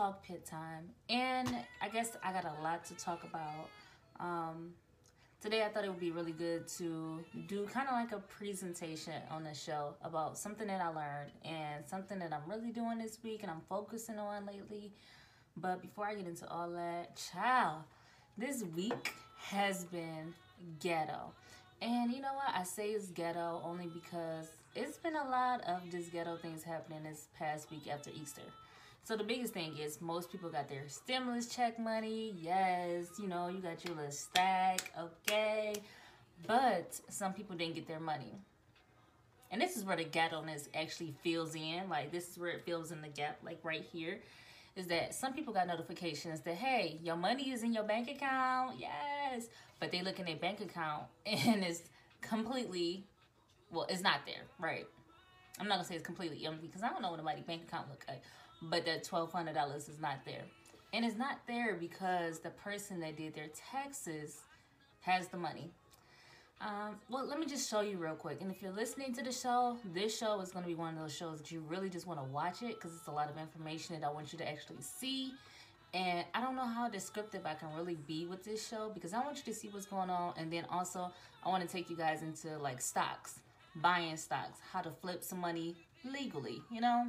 talk pit time. And I guess I got a lot to talk about. Um, today I thought it would be really good to do kind of like a presentation on the show about something that I learned and something that I'm really doing this week and I'm focusing on lately. But before I get into all that, child, this week has been ghetto. And you know what? I say it's ghetto only because it's been a lot of just ghetto things happening this past week after Easter. So the biggest thing is most people got their stimulus check money. Yes, you know, you got your little stack, okay. But some people didn't get their money. And this is where the ghetto-ness actually fills in. Like this is where it fills in the gap, like right here. Is that some people got notifications that hey, your money is in your bank account. Yes. But they look in their bank account and it's completely well, it's not there, right? I'm not gonna say it's completely empty because I don't know what a nobody's bank account look like but that $1,200 is not there. And it's not there because the person that did their taxes has the money. Um, well, let me just show you real quick. And if you're listening to the show, this show is going to be one of those shows that you really just want to watch it because it's a lot of information that I want you to actually see. And I don't know how descriptive I can really be with this show because I want you to see what's going on. And then also, I want to take you guys into like stocks, buying stocks, how to flip some money legally, you know?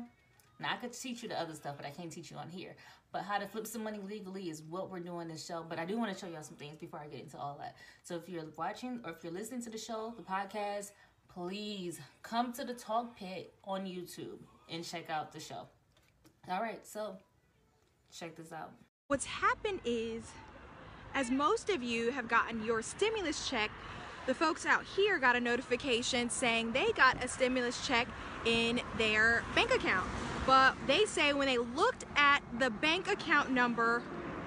Now I could teach you the other stuff, but I can't teach you on here. But how to flip some money legally is what we're doing this show. But I do want to show y'all some things before I get into all that. So if you're watching or if you're listening to the show, the podcast, please come to the talk pit on YouTube and check out the show. All right, so check this out. What's happened is, as most of you have gotten your stimulus check, the folks out here got a notification saying they got a stimulus check in their bank account but they say when they looked at the bank account number,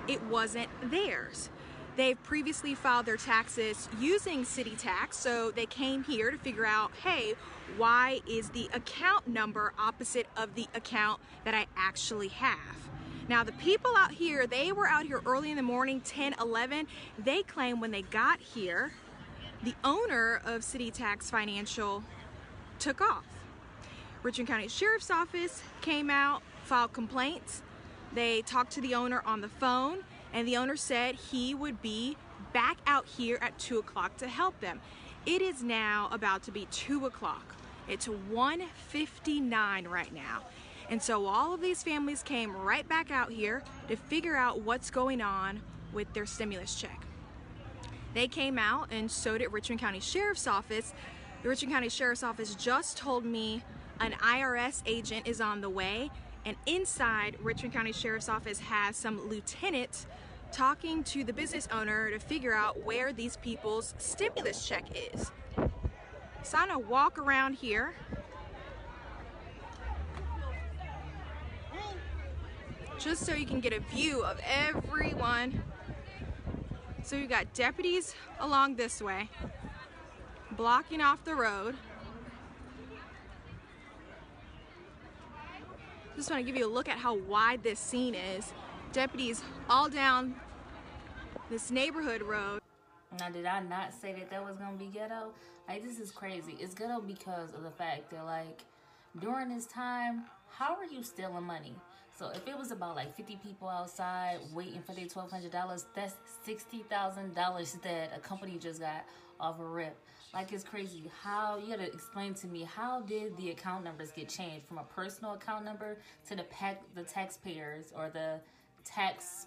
it wasn't theirs. They've previously filed their taxes using city tax, so they came here to figure out, hey, why is the account number opposite of the account that I actually have? Now, the people out here, they were out here early in the morning, 10, 11. They claim when they got here, the owner of City Tax Financial took off. Richland County Sheriff's Office came out, filed complaints. They talked to the owner on the phone, and the owner said he would be back out here at 2 o'clock to help them. It is now about to be 2 o'clock. It's 1.59 right now. And so all of these families came right back out here to figure out what's going on with their stimulus check. They came out and so did Richland County Sheriff's Office. The Richland County Sheriff's Office just told me an IRS agent is on the way, and inside Richland County Sheriff's Office has some lieutenants talking to the business owner to figure out where these people's stimulus check is. So I'm gonna walk around here. Just so you can get a view of everyone. So you got deputies along this way, blocking off the road. Just want to give you a look at how wide this scene is. Deputies all down this neighborhood road. Now, did I not say that that was gonna be ghetto? Like, this is crazy. It's ghetto because of the fact that, like, during this time, how are you stealing money? So if it was about like 50 people outside waiting for their $1,200, that's $60,000 that a company just got off a rip. Like it's crazy. How you gotta explain to me how did the account numbers get changed from a personal account number to the pack the taxpayers or the tax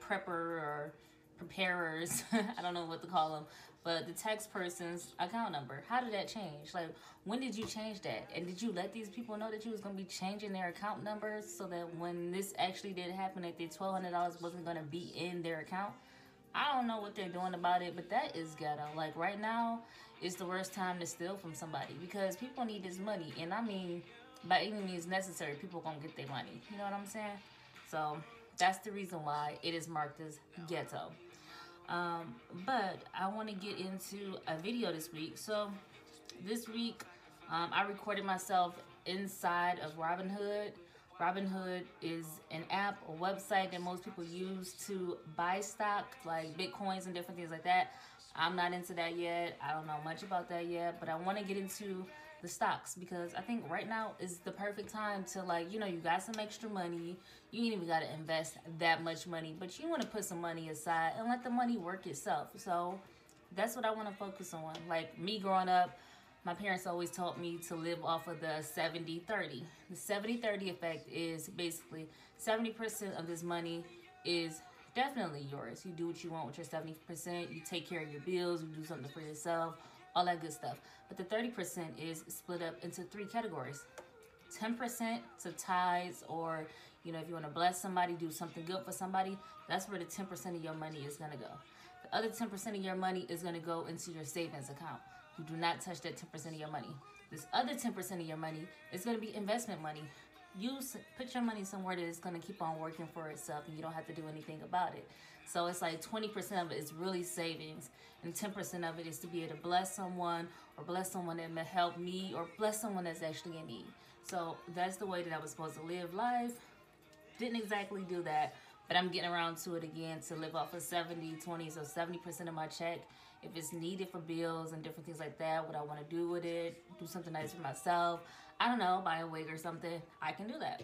prepper or preparers I don't know what to call them but the tax person's account number how did that change like when did you change that and did you let these people know that you was going to be changing their account numbers so that when this actually did happen that the $1200 wasn't going to be in their account I don't know what they're doing about it, but that is ghetto. Like right now is the worst time to steal from somebody because people need this money. And I mean, by any means necessary, people gonna get their money. You know what I'm saying? So that's the reason why it is marked as ghetto. Um, but I want to get into a video this week. So this week, um, I recorded myself inside of Robinhood Robinhood is an app or website that most people use to buy stock, like bitcoins and different things like that. I'm not into that yet. I don't know much about that yet, but I want to get into the stocks because I think right now is the perfect time to like, you know, you got some extra money. You ain't even got to invest that much money, but you want to put some money aside and let the money work itself. So that's what I want to focus on. Like me growing up, my parents always taught me to live off of the 70 30. The 70 30 effect is basically 70% of this money is definitely yours. You do what you want with your 70%. You take care of your bills, you do something for yourself, all that good stuff. But the 30% is split up into three categories 10% to tithes, or you know, if you want to bless somebody, do something good for somebody, that's where the 10% of your money is going to go. The other 10% of your money is going to go into your savings account. You do not touch that 10% of your money. This other 10% of your money is going to be investment money. Use put your money somewhere that is going to keep on working for itself and you don't have to do anything about it. So it's like 20% of it is really savings, and 10% of it is to be able to bless someone or bless someone that may help me or bless someone that's actually in need. So that's the way that I was supposed to live life. Didn't exactly do that, but I'm getting around to it again to live off of 70 20, so 70% of my check. If it's needed for bills and different things like that, what I want to do with it, do something nice for myself. I don't know, buy a wig or something, I can do that.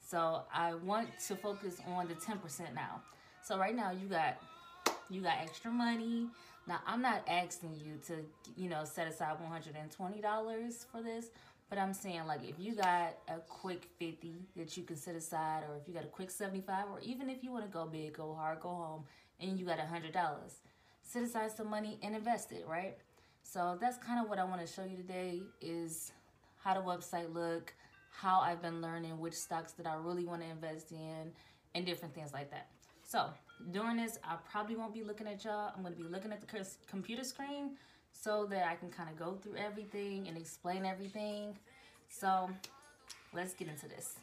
So I want to focus on the 10% now. So right now you got you got extra money. Now I'm not asking you to you know set aside one hundred and twenty dollars for this, but I'm saying like if you got a quick fifty that you can set aside, or if you got a quick seventy five, or even if you want to go big, go hard, go home, and you got a hundred dollars, set aside some money and invest it, right? So that's kind of what I want to show you today is how the website look, how I've been learning which stocks that I really want to invest in, and different things like that. So during this, I probably won't be looking at y'all. I'm going to be looking at the computer screen so that I can kind of go through everything and explain everything. So let's get into this.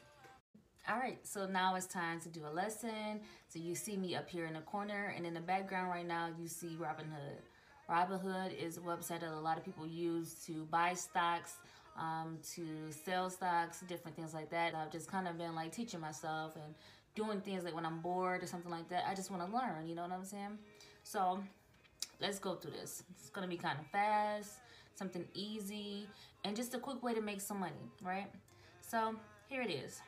All right, so now it's time to do a lesson. So you see me up here in the corner and in the background right now, you see Robinhood. Robinhood is a website that a lot of people use to buy stocks, um, to sell stocks, different things like that. I've just kind of been like teaching myself and doing things like when I'm bored or something like that. I just want to learn, you know what I'm saying? So let's go through this. It's going to be kind of fast, something easy, and just a quick way to make some money, right? So here it is.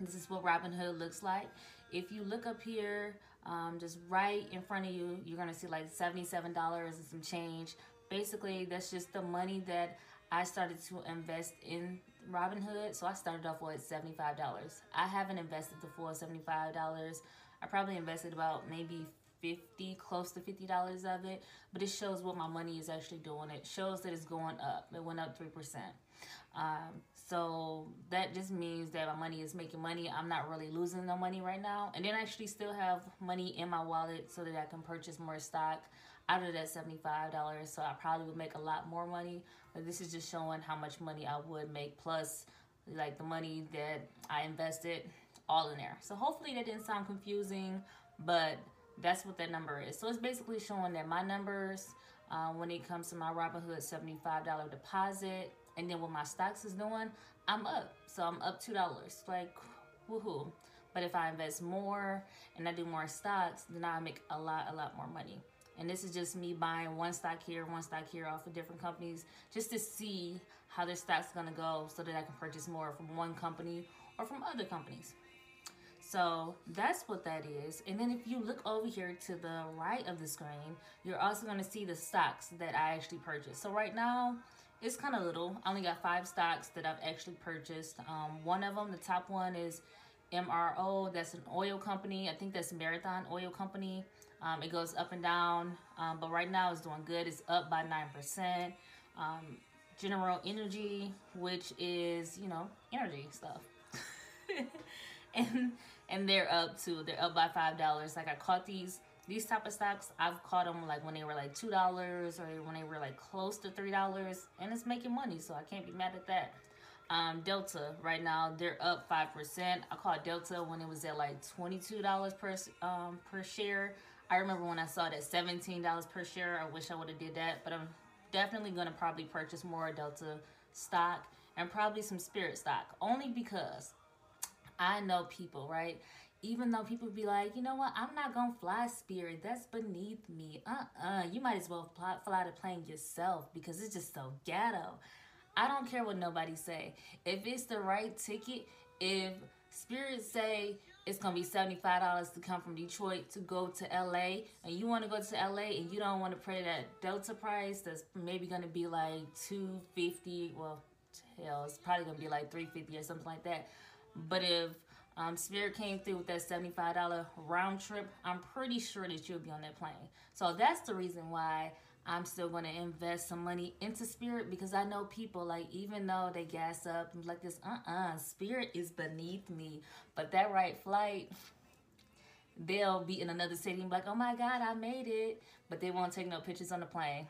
This is what Robinhood looks like. If you look up here, um, just right in front of you, you're going to see like $77 and some change. Basically, that's just the money that I started to invest in Robinhood. So I started off with $75. I haven't invested the full $75. I probably invested about maybe 50 close to $50 of it but it shows what my money is actually doing it shows that it's going up it went up 3% um, so that just means that my money is making money i'm not really losing no money right now and then I actually still have money in my wallet so that i can purchase more stock out of that $75 so i probably would make a lot more money. But this is just showing how much money i would make plus like the money that i invested all in there. So hopefully that didn't sound confusing but that's what that number is. So it's basically showing that my numbers uh, when it comes to my robinhood $75 deposit and then what my stocks is doing i'm up. So i'm up two dollars. Like woohoo. But if i invest more and i do more stocks then i make a lot a lot more money and this is just me buying one stock here, one stock here off of different companies just to see how their stock's gonna go so that I can purchase more from one company or from other companies. So that's what that is. And then if you look over here to the right of the screen, you're also gonna see the stocks that I actually purchased. So right now, it's kind of little. I only got five stocks that I've actually purchased. Um, one of them, the top one is MRO. That's an oil company. I think that's Marathon Oil Company. Um, it goes up and down, um, but right now it's doing good. It's up by 9%. Um, General Energy, which is, you know, energy stuff. and and they're up too. They're up by $5. Like I caught these these type of stocks, I've caught them like when they were like $2 or when they were like close to $3 and it's making money, so I can't be mad at that. Um, Delta right now they're up five percent. I caught Delta when it was at like twenty two dollars per um, per share. I remember when I saw that $17 per share. I wish I would have did that, but I'm definitely going to probably purchase more Delta stock and probably some Spirit stock only because I know people, right? even though people be like, you know what, I'm not gonna fly Spirit. That's beneath me. Uh-uh. You might as well fly, fly the plane yourself because it's just so ghetto. I don't care what nobody say. If it's the right ticket, if Spirit say it's gonna be $75 to come from Detroit to go to LA and you wanna go to LA and you don't wanna pay that Delta price that's maybe gonna be like 250 well hell it's probably gonna be like 350 or something like that. But if um, Spirit came through with that $75 round trip, I'm pretty sure that you'll be on that plane. So that's the reason why I'm still going to invest some money into Spirit because I know people, like, even though they gas up and like this, uh-uh, Spirit is beneath me. But that right flight, they'll be in another city and be like, oh my God, I made it. But they won't take no pictures on the plane.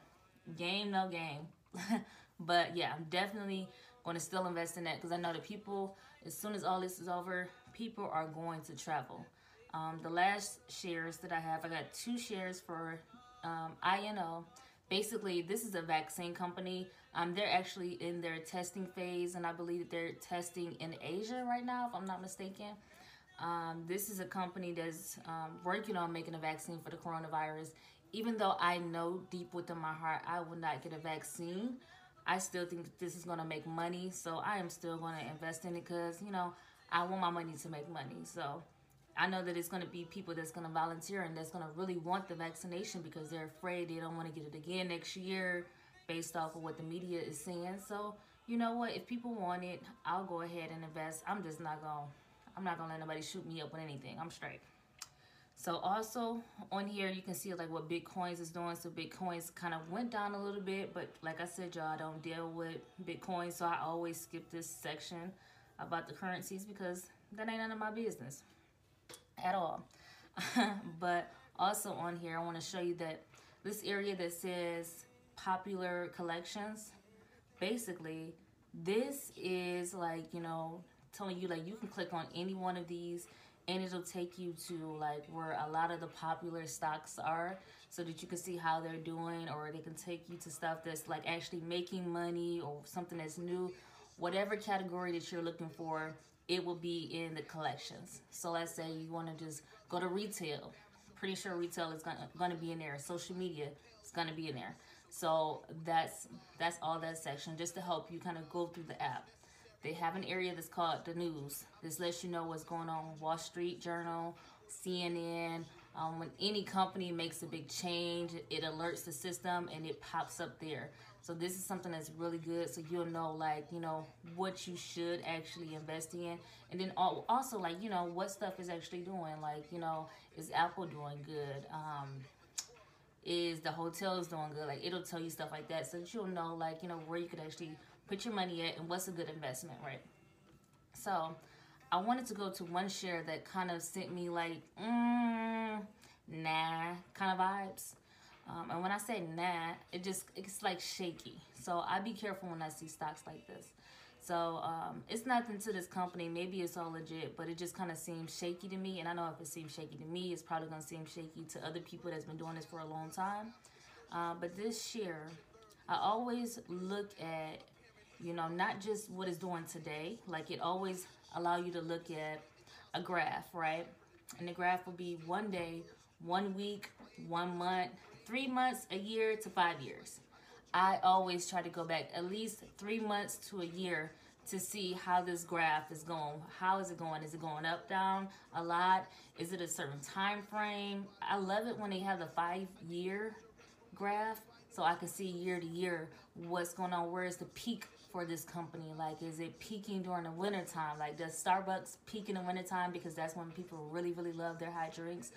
Game, no game. but yeah, I'm definitely going to still invest in that because I know that people, as soon as all this is over, people are going to travel. Um, the last shares that I have, I got two shares for um, INO. Basically, this is a vaccine company. Um, they're actually in their testing phase, and I believe they're testing in Asia right now, if I'm not mistaken. Um, this is a company that's um, working on making a vaccine for the coronavirus. Even though I know deep within my heart I will not get a vaccine, I still think that this is going to make money. So I am still going to invest in it because, you know, I want my money to make money. So I know that it's going to be people that's going to volunteer and that's going to really want the vaccination because they're afraid they don't want to get it again next year based off of what the media is saying. So, you know what? If people want it, I'll go ahead and invest. I'm just not going to I'm not going to let nobody shoot me up with anything. I'm straight. So also on here, you can see like what Bitcoins is doing. So Bitcoins kind of went down a little bit, but like I said, y'all don't deal with Bitcoin. So I always skip this section about the currencies because that ain't none of my business at all. but also on here, I want to show you that this area that says popular collections, basically, this is like, you know, telling you like you can click on any one of these and it'll take you to like where a lot of the popular stocks are so that you can see how they're doing or they can take you to stuff that's like actually making money or something that's new whatever category that you're looking for, it will be in the collections. So let's say you want to just go to retail. Pretty sure retail is gonna gonna be in there. Social media is gonna be in there. So that's that's all that section just to help you kind of go through the app. They have an area that's called the news. This lets you know what's going on. Wall Street Journal, CNN. Um, when any company makes a big change, it alerts the system and it pops up there. So this is something that's really good. So you'll know like, you know, what you should actually invest in. And then also like, you know, what stuff is actually doing. Like, you know, is Apple doing good? Um, is the hotels doing good? Like it'll tell you stuff like that. So that you'll know like, you know, where you could actually put your money at and what's a good investment, right? So I wanted to go to one share that kind of sent me like, mm, nah, kind of vibes. Um, and when I say nah, it just it's like shaky. So I be careful when I see stocks like this. So um, it's nothing to this company. Maybe it's all legit, but it just kind of seems shaky to me. And I know if it seems shaky to me, it's probably gonna seem shaky to other people that's been doing this for a long time. Uh, but this share, I always look at, you know, not just what it's doing today. Like it always allow you to look at a graph, right? And the graph will be one day, one week, one month, three months, a year to five years. I always try to go back at least three months to a year to see how this graph is going. How is it going? Is it going up, down, a lot? Is it a certain time frame? I love it when they have the five year graph so I can see year to year what's going on. Where is the peak for this company? Like, is it peaking during the winter time? Like, does Starbucks peak in the winter time because that's when people really, really love their hot drinks?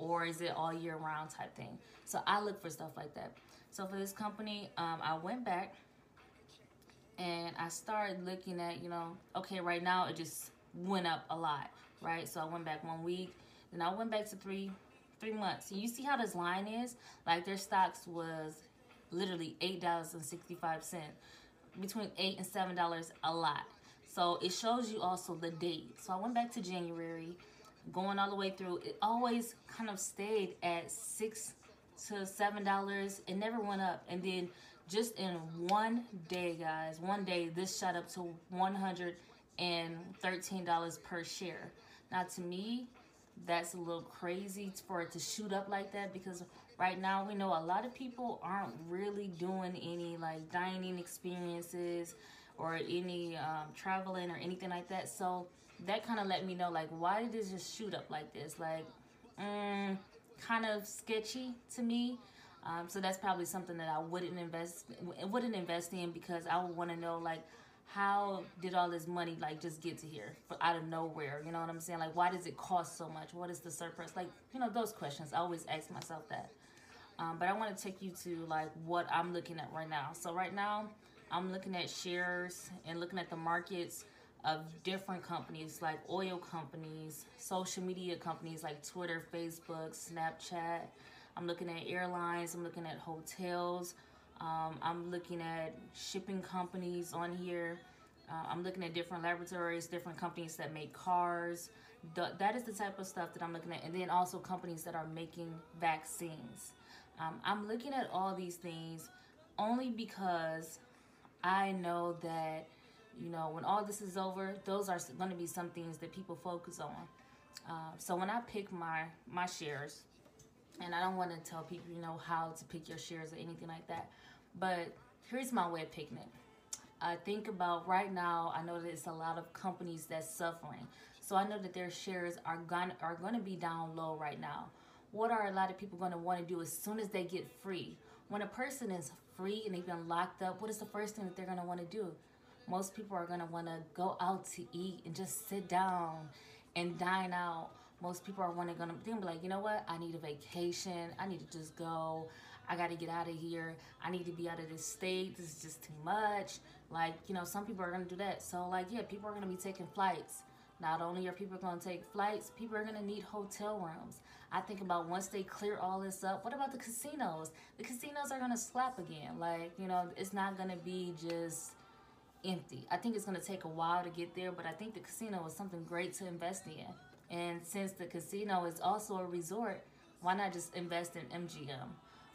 Or is it all year round type thing? So I look for stuff like that. So for this company, um, I went back and I started looking at, you know, okay, right now it just went up a lot, right? So I went back one week, then I went back to three, three months. You see how this line is? Like their stocks was literally eight dollars and sixty five cent, between eight and seven dollars a lot. So it shows you also the date. So I went back to January going all the way through, it always kind of stayed at six to seven dollars. It never went up. And then just in one day, guys, one day this shot up to one hundred and thirteen dollars per share. Now to me, that's a little crazy for it to shoot up like that because right now we know a lot of people aren't really doing any like dining experiences or any um, traveling or anything like that. So that kind of let me know like why did this just shoot up like this? Like, mm, kind of sketchy to me. Um, so that's probably something that I wouldn't invest wouldn't invest in because I would want to know like how did all this money like just get to here out of nowhere? You know what I'm saying? Like why does it cost so much? What is the surplus? Like you know those questions. I always ask myself that. Um, but I want to take you to like what I'm looking at right now. So right now I'm looking at shares and looking at the markets of different companies like oil companies, social media companies like Twitter, Facebook, Snapchat. I'm looking at airlines, I'm looking at hotels, um, I'm looking at shipping companies on here. Uh, I'm looking at different laboratories, different companies that make cars. The, that is the type of stuff that I'm looking at. And then also companies that are making vaccines. Um, I'm looking at all these things only because I know that, you know, when all this is over, those are going to be some things that people focus on. Uh, so when I pick my my shares, and I don't want to tell people, you know, how to pick your shares or anything like that, but here's my way of picking it. I think about right now, I know that it's a lot of companies that's suffering. So I know that their shares are going are going to be down low right now. What are a lot of people going to want to do as soon as they get free? When a person is free and they've been locked up, what is the first thing that they're going to want to do? Most people are going to want to go out to eat and just sit down and dine out. Most people are wanting to be like, you know what? I need a vacation. I need to just go. I got to get out of here. I need to be out of this state. This is just too much. Like, you know, some people are going to do that. So, like, yeah, people are going to be taking flights. Not only are people going to take flights, people are going to need hotel rooms. I think about once they clear all this up, what about the casinos? The casinos are going to slap again. Like, you know, it's not going to be just empty. I think it's going to take a while to get there, but I think the casino is something great to invest in. And since the casino is also a resort, why not just invest in MGM?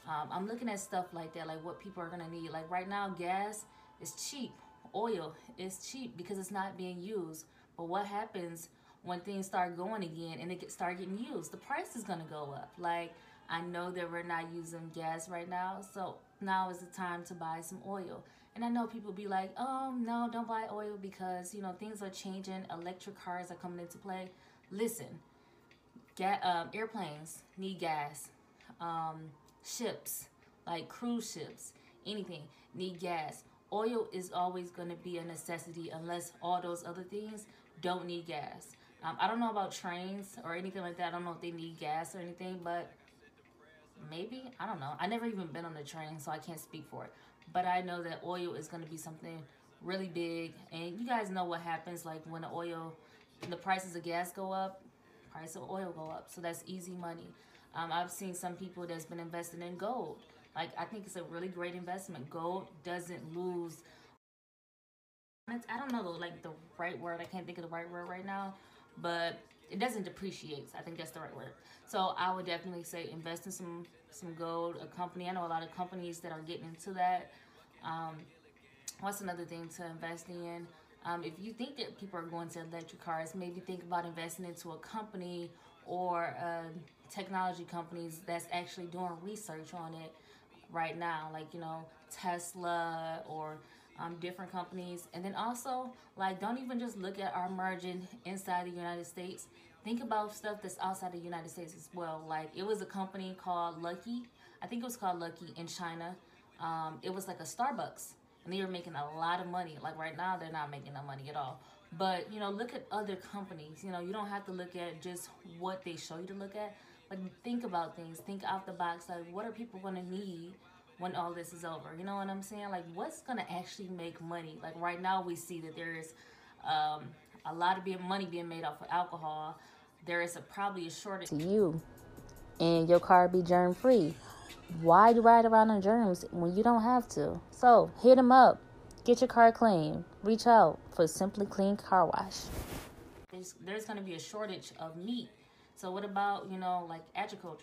Um, I'm looking at stuff like that, like what people are going to need. Like right now, gas is cheap. Oil is cheap because it's not being used. But what happens when things start going again and it get, start getting used? The price is going to go up. Like I know that we're not using gas right now, so now is the time to buy some oil. And I know people be like, oh, no, don't buy oil because, you know, things are changing. Electric cars are coming into play. Listen, ga- um, airplanes need gas. Um, ships, like cruise ships, anything, need gas. Oil is always going to be a necessity unless all those other things don't need gas. Um, I don't know about trains or anything like that. I don't know if they need gas or anything, but maybe. I don't know. I never even been on the train, so I can't speak for it. But I know that oil is going to be something really big. And you guys know what happens like when the oil, the prices of gas go up, price of oil go up. So that's easy money. Um, I've seen some people that's been investing in gold. Like I think it's a really great investment. Gold doesn't lose. I don't know like the right word. I can't think of the right word right now, but it doesn't depreciate. I think that's the right word. So I would definitely say invest in some some gold. A company. I know a lot of companies that are getting into that. Um, what's another thing to invest in? Um, if you think that people are going to electric cars, maybe think about investing into a company or uh, technology companies that's actually doing research on it right now, like you know Tesla or um, different companies. And then also, like, don't even just look at our margin inside the United States. Think about stuff that's outside the United States as well. Like, it was a company called Lucky. I think it was called Lucky in China. Um, it was like a Starbucks, and they were making a lot of money. Like right now, they're not making no money at all. But you know, look at other companies. You know, you don't have to look at just what they show you to look at, but think about things. Think out the box. Like, what are people going to need when all this is over? You know what I'm saying? Like, what's going to actually make money? Like right now, we see that there is um, a lot of being, money being made off of alcohol. There is a, probably a shortage. To you, and your car be germ free. Why do you ride around in germs when you don't have to? So hit them up Get your car clean. Reach out for Simply Clean Car Wash. There's, there's going to be a shortage of meat. So what about, you know, like agriculture?